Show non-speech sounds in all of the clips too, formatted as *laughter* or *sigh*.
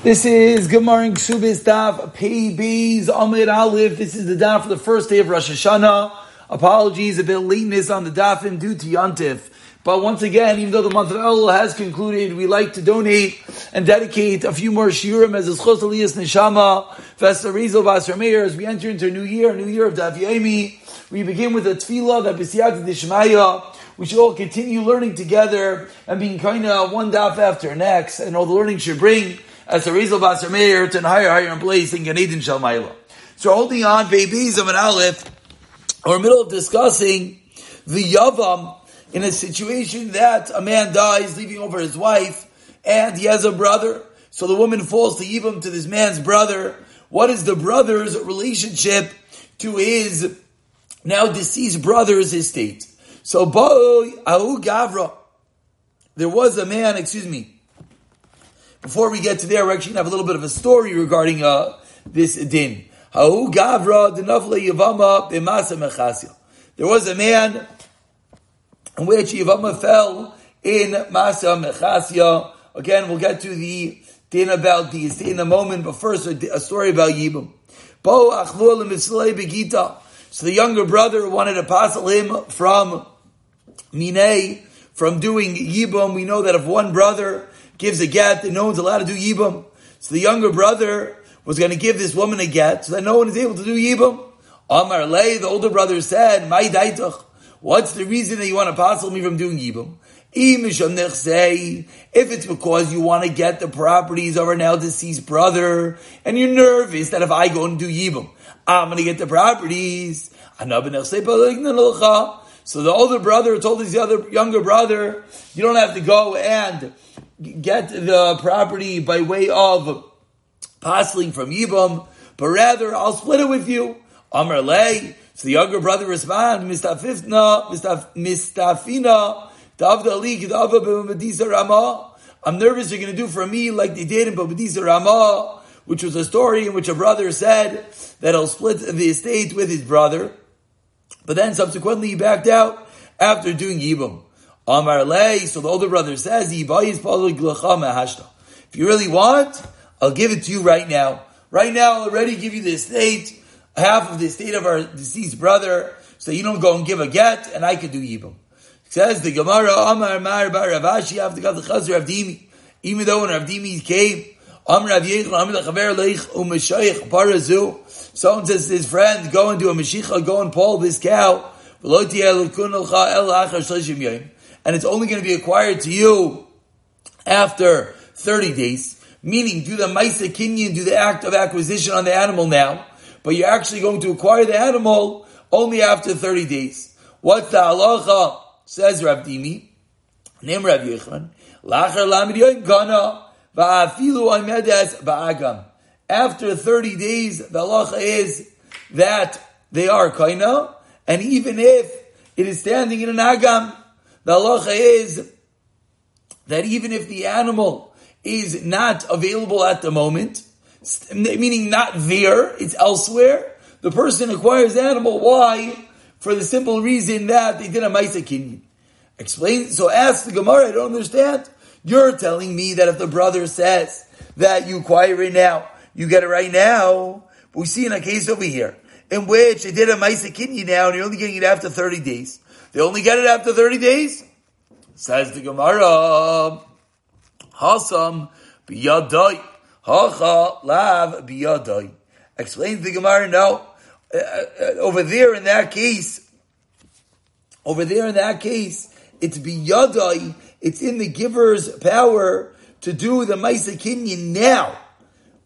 This is Gemara in Ksubis Daf Pei Beis Amid Aleph. This is the daf for the first day of Rosh Hashanah. Apologies a bit lateness on the daf dafim due to Yontif. But once again, even though the month of Elul has concluded, we like to donate and dedicate a few more shiurim as schos aliyas neshama, Festa Rizal Vasar as we enter into a new year, a new year of Daf. We begin with a tefillah that b'siyat dishmaya. We should all continue learning together and being kind of one daf after next, and all the learning should bring as a result of Basar Meir to higher, higher place in Eden Shalmaila. So holding on, babies of an Aleph, we're middle of discussing the Yavam in a situation that a man dies, leaving over his wife, and he has a brother. So the woman falls to Yivam to this man's brother. What is the brother's relationship to his now deceased brother's estate? So, boy, Ahu Gavra, there was a man, excuse me, before we get to there, we're actually going to have a little bit of a story regarding uh, this din. There was a man in which Yavama fell in masa mechasya. Again, we'll get to the din about these in a moment, but first a, story about Yibam. So the younger brother wanted to passel him from Minei, from doing Yibam. We know that if one brother gives a get, and no one's allowed to do Yibam. So the younger brother was going to give this woman a get, so that no one is able to do Yibam. Amar Lei, the older brother said, My daitach. What's the reason that you want to passel me from doing Yibam? If it's because you want to get the properties of our now deceased brother, and you're nervous that if I go and do Yibam, I'm going to get the properties. So the older brother told his other younger brother, you don't have to go and get the property by way of passing from Yibam, but rather I'll split it with you. Amr lay. So the younger brother responds, Mistafifna, Mistafina, Davda Ali, Davda B'Medisa Rama. I'm nervous you're going to do for me like they did in B'Medisa Rama, which was a story in which a brother said that he'll split the estate with his brother. But then subsequently he backed out after doing Yibam. Amar Lei, so the older brother says, If you really want, I'll give it to you right now. Right now, I'll already give you the estate, half of the estate of our deceased brother, so you don't go and give a get, and I could do Yibam. Says the Gemara, Amar Mar Bar Rav Ashi, after got the Chazar of Dimi, even though when Rav Dimi came, Amr Rav Yechon, Amr Chaver Leich, Umeshayich, Parazu, someone says to his friend, go and do a Mashicha, go and pull this cow, and it's only going to be acquired to you after 30 days, meaning do the Maisa Kinyan, do the act of acquisition on the animal now, but you're actually going to acquire the animal only after 30 days. What's the halacha? Says Rav Dimi, name Rav Yechon, Yoim Gana, Va'afilu Aymedes Ba'agam. After 30 days, the halacha is that they are kaina, and even if it is standing in an agam, the halacha is that even if the animal is not available at the moment, meaning not there, it's elsewhere, the person acquires the animal. Why? For the simple reason that they did a Maisa. Explain, so ask the Gemara, I don't understand. You're telling me that if the brother says that you acquire it now, you get it right now. We see in a case over here, in which they did a Maisa now, and you're only getting it after 30 days. They only get it after 30 days? Says the Gemara, Hasam biyadai, hacha lav biyadai. Explains the Gemara, no. Uh, uh, over there in that case, over there in that case, it's biyadai, it's in the giver's power to do the Maisa Kinyan now.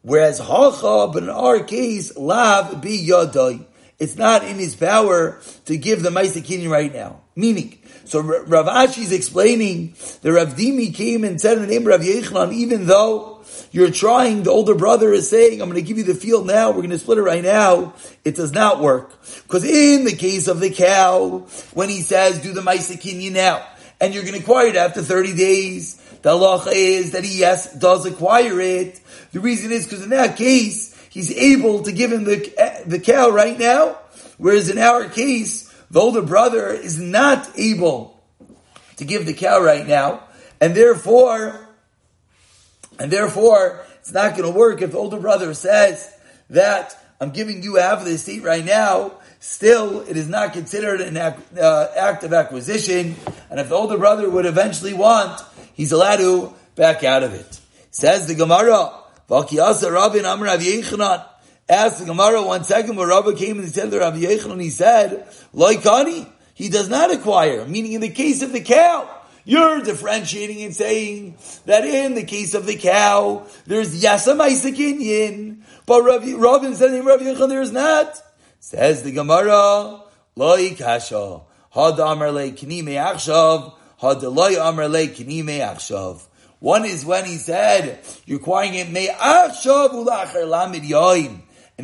Whereas hacha, but in our case, lav biyadai. It's not in his power to give the Maisa right now. Meaning, so Rav Ashi is explaining the Rav Dimi came and said in the name of Rav Yechlan, even though you're trying, the older brother is saying, I'm going to give you the field now, we're going to split it right now, it does not work. Because in the case of the cow, when he says, do the Maisa now, and you're going to acquire it after 30 days, the halacha is that he, yes, does acquire it. The reason is because in that case, he's able to give him the, the cow right now, whereas in our case, the older brother is not able to give the cow right now, and therefore, and therefore, it's not going to work if the older brother says that I'm giving you half of the estate right now, still it is not considered an act, uh, act of acquisition. And if the older brother would eventually want, he's allowed to back out of it. Says the Gemara, Vakiyasa Rabin Amr Rav Yechanan. Asked the Gemara one second where Rabbi came and he said to Rav Yechanan, he said, Loikani, he does not acquire, meaning in the case of the cow, you're differentiating and saying that in the case of the cow, there's Yasa Maisakinyin, but Rabbi, Rabbi said in Rabbi Yechon there is not. Says the Gemara, Loi Kasha, Had Amar Le Kini Me'achshav, Had Loi Amar Le Kini Me'achshav. One is when he said, you're acquiring it. In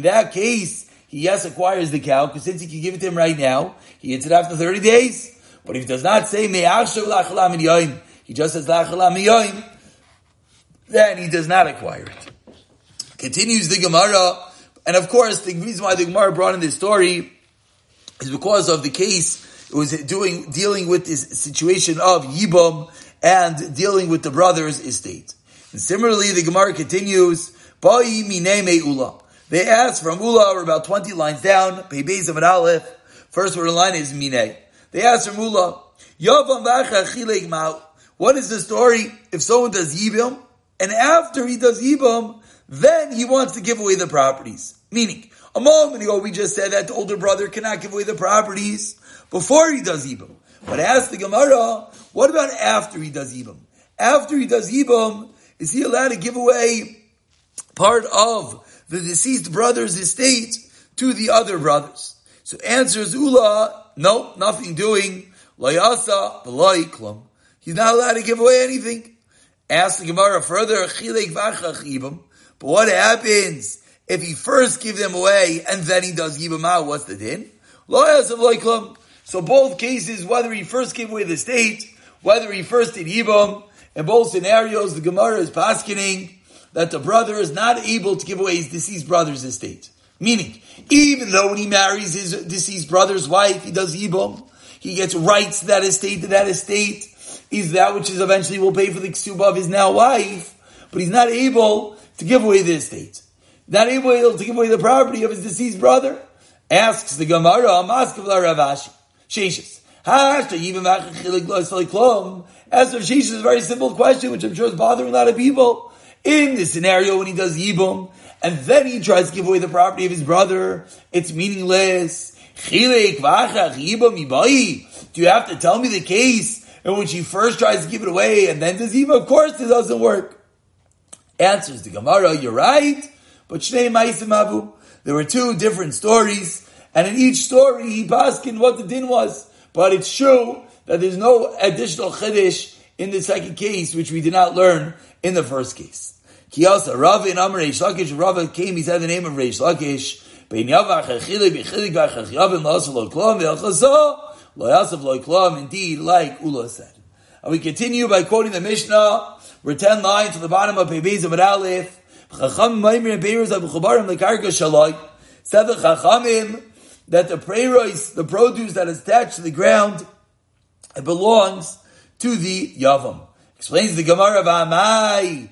that case, he yes acquires the cow, because since he can give it to him right now, he gets it after 30 days. But if he does not say he just says then he does not acquire it. Continues the Gemara, and of course, the reason why the Gemara brought in this story is because of the case it was doing dealing with this situation of Yibam and dealing with the brother's estate. And similarly, the Gemara continues. They asked from Ula, or about 20 lines down, of first word in line is Mine. They asked from Ula, What is the story if someone does Yibam, and after he does Yibam, then he wants to give away the properties. Meaning, a moment ago we just said that the older brother cannot give away the properties before he does Ibam. But ask the Gemara, what about after he does Ibam? After he does Ibam, is he allowed to give away part of the deceased brother's estate to the other brothers? So answers Ula, no, nothing doing. Layasa, klum. He's not allowed to give away anything. Ask the Gemara further. But what happens if he first gives them away and then he does give out? What's the din? So both cases, whether he first gave away the state, whether he first did Yibam, in both scenarios, the Gemara is paskening that the brother is not able to give away his deceased brother's estate. Meaning, even though when he marries his deceased brother's wife, he does Yibam, he gets rights to that estate, to that estate is that which is eventually will pay for the ksuba of his now wife, but he's not able to give away the estate. Not able to give away the property of his deceased brother. Asks the Gemara, Maskavla Ravashi. Sheshis. As of Sheshis is a very simple question, which I'm sure is bothering a lot of people. In this scenario, when he does Yibum, and then he tries to give away the property of his brother, it's meaningless. Do you have to tell me the case in which he first tries to give it away and then does Yibum? Of course it doesn't work. Answers the Gemara, you're right, but Shnei Maisim Abu. There were two different stories, and in each story he paskin what the din was. But it's true that there's no additional chiddush in the second case, which we did not learn in the first case. Kiyasa, Rav in Amr Reish Lakish, Rav came, he said the name of Reish Lakish, Indeed, like Ula said. And we continue by quoting the Mishnah, we're 10 lines to the bottom of Pebez of Aleph. Chacham Maimir and Beiruz Chubarim Lekarka Shaloi. Said Chachamim that the preiros, the produce that is attached to the ground, it belongs to the Yavam. Explains the Gemara of Amai.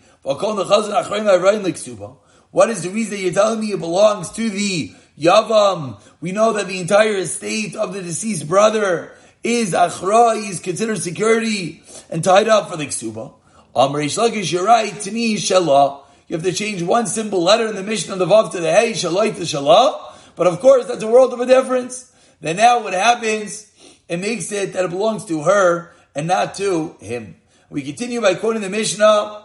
What is the reason you're telling me it belongs to the Yavam? We know that the entire estate of the deceased brother is Achra, is considered security and tied up for the Ksuba. Amrish you're right, Tani Shalah. You have to change one simple letter in the mission of the Vav to the Hey, Shalai to Shalah. But of course, that's a world of a difference. Then now what happens, it makes it that it belongs to her and not to him. We continue by quoting the Mishnah,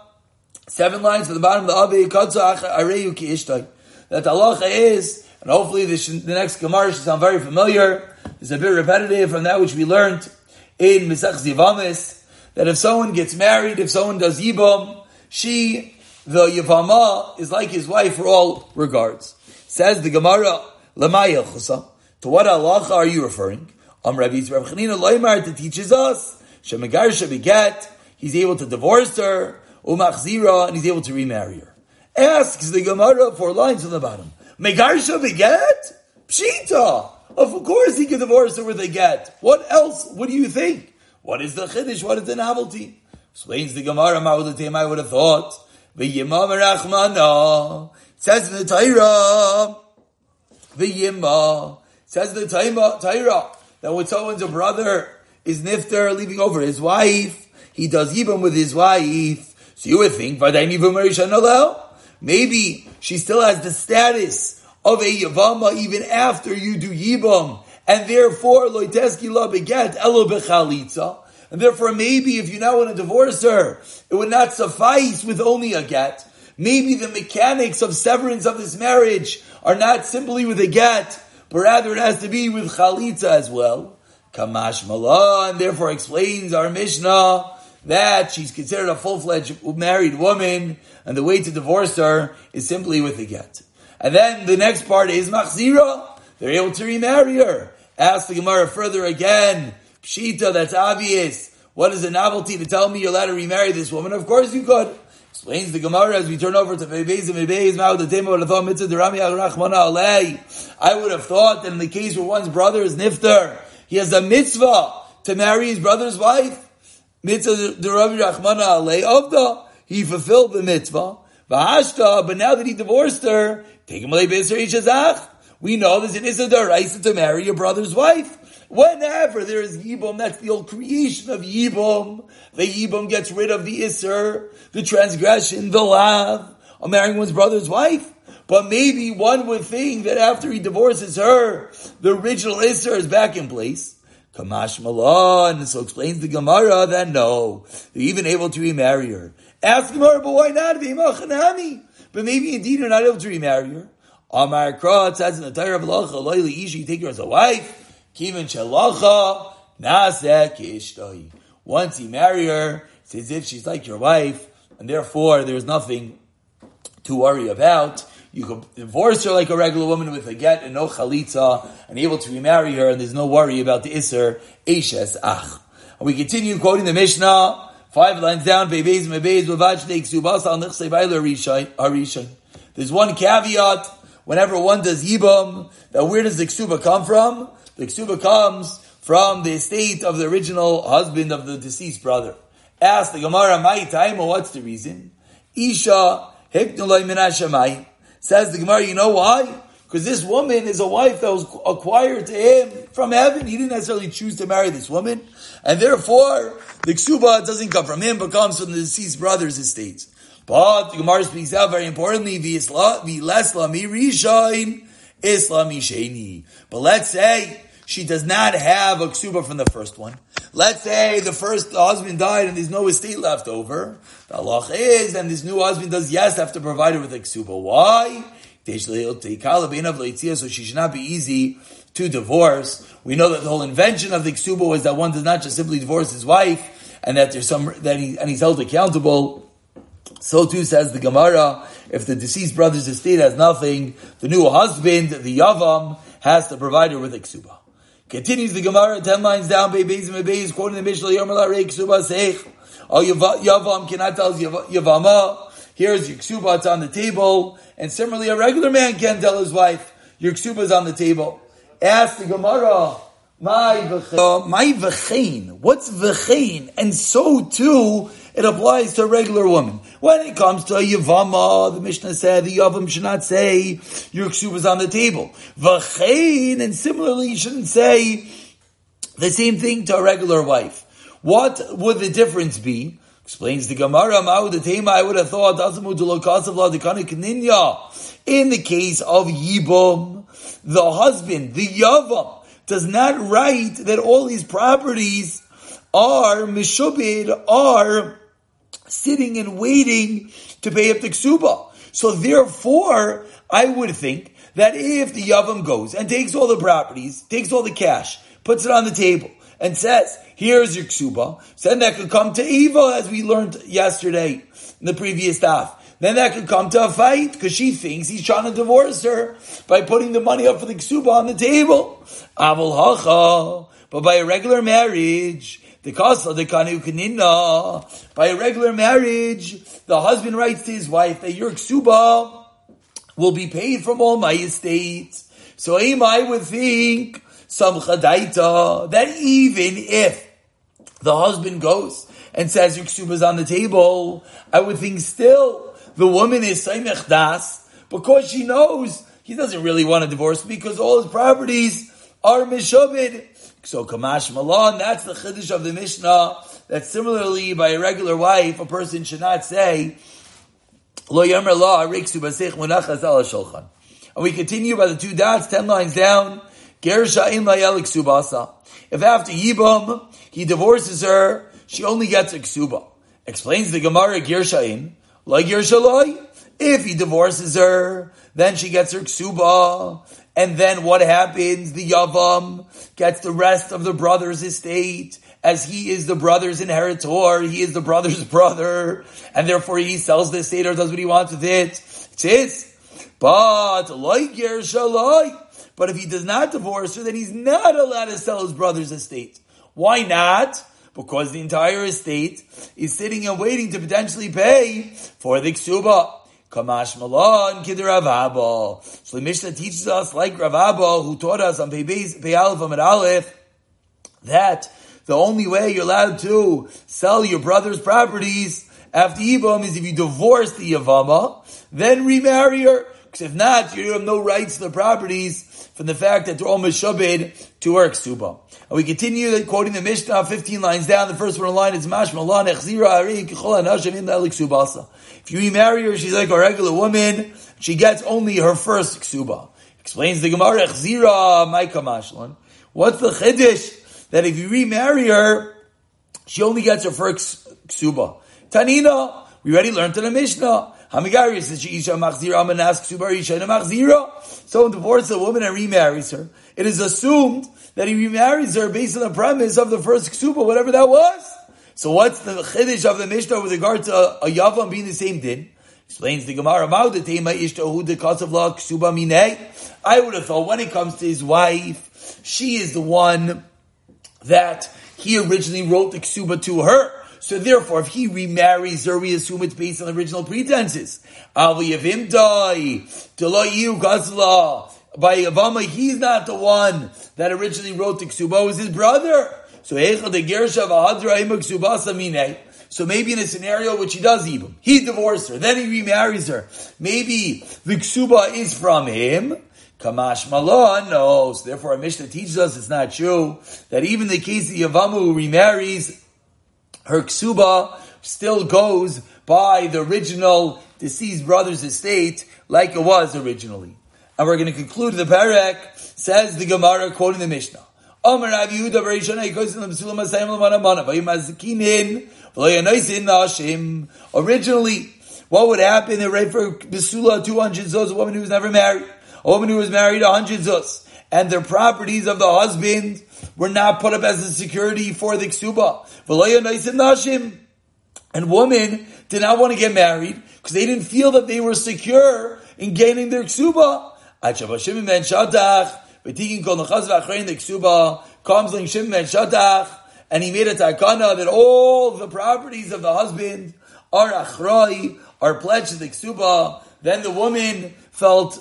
seven lines from the bottom of the Ishtai. That the halacha is, and hopefully this, the next Gemara should sound very familiar, it's a bit repetitive from that which we learned in Misach Zivamis, that if someone gets married, if someone does yibam, she, the yavama, is like his wife for all regards. Says the Gemara. To what halacha are you referring? Am Rabbi Chanina Loimar that teaches us Shemagar Shabigat. He's able to divorce her, Umachzira, and he's able to remarry her. Asks the Gemara four lines on the bottom. Megar beget Pshita. Of course he can divorce her with a get. What else? What do you think? What is the chiddush? What is the novelty? Explains the Gemara. I would have thought. Says in the Torah, V'yimah. Says the Torah that when someone's a brother is nifter leaving over his wife, he does yibam with his wife. So you would think, maybe she still has the status of a yavama even after you do yibam, and therefore loiteski la beget elo bechalitza. And therefore, maybe if you now want to divorce her, it would not suffice with only a get. Maybe the mechanics of severance of this marriage are not simply with a get, but rather it has to be with chalitza as well. Kamash Mala, and therefore explains our Mishnah that she's considered a full-fledged married woman, and the way to divorce her is simply with a get. And then the next part is Machzira. They're able to remarry her. Ask the Gemara further again. Pshita, that's obvious. What is the novelty to tell me you're allowed to remarry this woman? Of course you could. Explains the Gemara as we turn over to Bebeis and Bebeis, I would have thought that in the case where one's brother is nifter, he has a mitzvah to marry his brother's wife. Mitzvah the Rabbi Rachmana Alei Avda. He fulfilled the mitzvah. But now that he divorced her, take him away We know there's an Issa to marry your brother's wife. Whenever there is Yibum, that's the old creation of Yibum. The Yibum gets rid of the Isser, the transgression, the love of marrying one's brother's wife. But maybe one would think that after he divorces her, the original Isser is back in place. Kamash Malon, so explains the Gemara that no, they're even able to remarry her. Ask Gemara, but why not? But maybe indeed you're not able to remarry her. Amar Kra, says in the Torah of Allah, Loyli Ishi, take her as a wife. Kivin shalacha naseh Once you marry her, it's as if she's like your wife, and therefore there's nothing to worry about. You can divorce her like a regular woman with a get and no chalitza, and able to remarry her, and there's no worry about the iser eshes ach. And we continue quoting the Mishnah, five lines down, There's one caveat whenever one does yibam, that where does the ksuba come from? The ksuba comes from the estate of the original husband of the deceased brother. Ask the Gemara, "My time, what's the reason?" Isha heknulay minashamay. Says the Gemara, you know why? Because this woman is a wife that was acquired to him from heaven. He didn't necessarily choose to marry this woman. And therefore, the ksuba doesn't come from him, but comes from the deceased brother's estate. But the Gemara speaks out very importantly, v'lesla mi rishain, sheni. But let's say she does not have a ksuba from the first one. Let's say the first husband died and there's no estate left over. The Allah is, and this new husband does yes have to provide her with a ksuba. Why? So she should not be easy to divorce. We know that the whole invention of the ksuba was that one does not just simply divorce his wife, and that there's some that he and he's held accountable. So too says the Gemara, if the deceased brother's estate has nothing, the new husband, the Yavam, has to provide her with a ksuba. Continues the Gemara, ten lines down, Bebeis and Bebeis, quoting the Mishnah, Yomer Larei Ksuba Seich. Oh, Yavam cannot tell Yavama. Here's your ksuba, it's on the table. And similarly, a regular man can't tell his wife, your ksuba is on the table. Ask the Gemara, my oh, v'chein. What's v'chein? And so too, it applies to a regular woman. When it comes to a Yavama, the Mishnah said the Yavam should not say your ksuba is on the table. V'chein, and similarly, you shouldn't say the same thing to a regular wife. What would the difference be? Explains the Gemara, I would have thought, in the case of Yibum, the husband, the Yavam, does not write that all his properties are Mishubid, are sitting and waiting to pay up the ksuba. So therefore, I would think that if the Yavam goes and takes all the properties, takes all the cash, puts it on the table, and says, here's your ksuba, then that could come to evil, as we learned yesterday in the previous staff. Then that could come to a fight because she thinks he's trying to divorce her by putting the money up for the ksuba on the table. Avol hacha. But by a regular marriage, the kasa the kanina. By a regular marriage, the husband writes to his wife that your ksuba will be paid from all my estate. So I would think some chadaita that even if the husband goes and says your ksuba is on the table, I would think still the woman is Saimech Das because she knows he doesn't really want to divorce because all his properties are Mishobid. So Kamash malon, that's the Chiddush of the Mishnah, that similarly by a regular wife, a person should not say, Lo Yomer La, Riksu Basech Munachas Ala Shulchan. And we continue by the two dots, ten lines down, Gersha in Layelik Subasa. If after Yibam, he divorces her, she only gets a ksuba. Explains the Gemara Girshain, like Girshaloi. If he divorces her, then she gets her ksuba, and then what happens? The Yavam gets the rest of the brother's estate, as he is the brother's inheritor, he is the brother's *laughs* brother, and therefore he sells the estate or does what he wants with it. It's his. But like Gershaloi, but if he does not divorce her, then he's not allowed to sell his brother's estate. Why not? because the entire estate is sitting and waiting to potentially pay for the ksuba. Kamash Malon Kid Rav So the Mishnah teaches us, like Rav who taught us on Pei Aleph Amid Aleph, that the only way you're allowed to sell your brother's properties after Yibam is if you divorce the Yavama, then remarry her. Because if not, you have no rights to the properties from the fact that they're all mishabed to her ksuba. And we continue quoting the Mishnah 15 lines down. The first one in line is Mashma Allah If you remarry her, she's like a regular woman. She gets only her first ksuba. Explains the Gemara, Echzira, Maika Mashlan. What's the chiddush that if you remarry her, she only gets her first ksuba? Tanina, we already learned in the Mishnah. Hamigari says isha machzira and asks Subar isha machzira. Someone divorces a woman and remarries her. It is assumed that he remarries her based on the premise of the first ksuba, whatever that was. So what's the chiddush of the Mishnah with regard to a, a yavam being the same din? Explains the Gemara. I would have thought when it comes to his wife, she is the one that he originally wrote the ksuba to her. So therefore, if he remarries her, we assume it's based on original pretenses. By Avama, he's not the one that originally wrote the Ksuba, it was his brother. So. So maybe in a scenario which he does even, he divorced her, then he remarries her. Maybe the ksuba is from him. Kamash Malon, no. So therefore, our Mishnah teaches us it's not true that even the case of Yavamu who remarries, her ksuba still goes by the original deceased brother's estate like it was originally. And we're going to conclude the parak, says the Gemara quoting the Mishnah. Originally, what would happen? They write for Besula 200 zuz, a woman who was never married, a woman who was married 100 zuz, and their properties of the husband were not put up as a security for the ksuba. And women did not want to get married because they didn't feel that they were secure in gaining their ksuba. Shimon ben Shatach, and he made a takana that all the properties of the husband are achrai, are pledged to the ksuba. Then the woman felt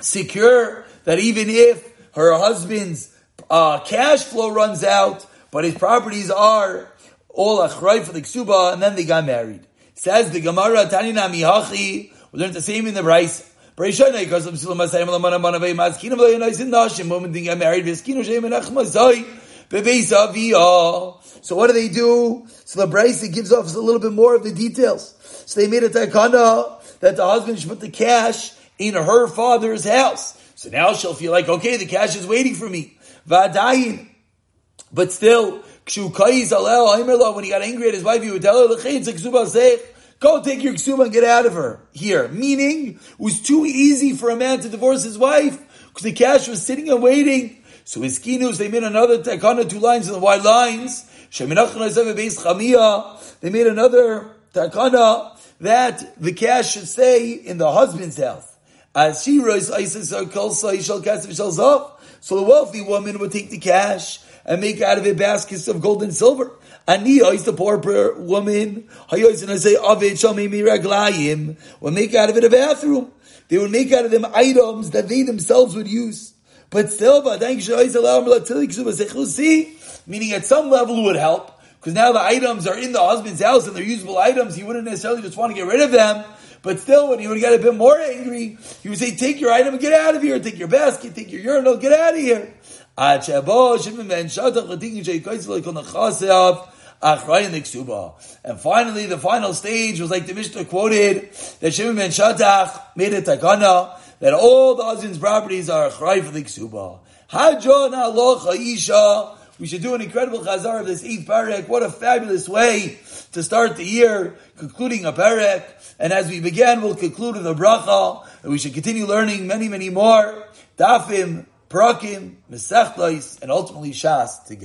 secure that even if her husband's uh, cash flow runs out, but his properties are all achray for the ksuba, and then they got married. Says the Gemara, Tanina mihachi, we learned the same in the Bryce. So what do they do? So the Bryce gives us a little bit more of the details. So they made a takana that the husband should put the cash in her father's house. So now she'll feel like, okay, the cash is waiting for me. Vadayin. But still, when he got angry at his wife, he would tell her, Go take your ksuba and get out of her here. Meaning, it was too easy for a man to divorce his wife because the cash was sitting and waiting. So his kinus, they made another takana, two lines in the white lines. They made another takana that the cash should stay in the husband's house. So the wealthy woman would take the cash and make out of it baskets of gold and silver. Ani is the poor woman. Would make out of it a bathroom. They would make out of them items that they themselves would use. But still, meaning at some level it would help, because now the items are in the husband's house and they're usable items. He wouldn't necessarily just want to get rid of them, But still, when he would get a bit more angry, he would say, take your item and get out of here. Take your basket, take your urinal, get out of here. And finally, the final stage was like the Mishnah quoted that Shimon ben Shatach made a takana that all the husband's properties are chay for the ksuba. Isha. We should do an incredible chazar of this eighth parak. What a fabulous way to start the year, concluding a parak. And as we begin, we'll conclude with a bracha. And we should continue learning many, many more. Dafim, prakim, mesechtais, and ultimately shas together.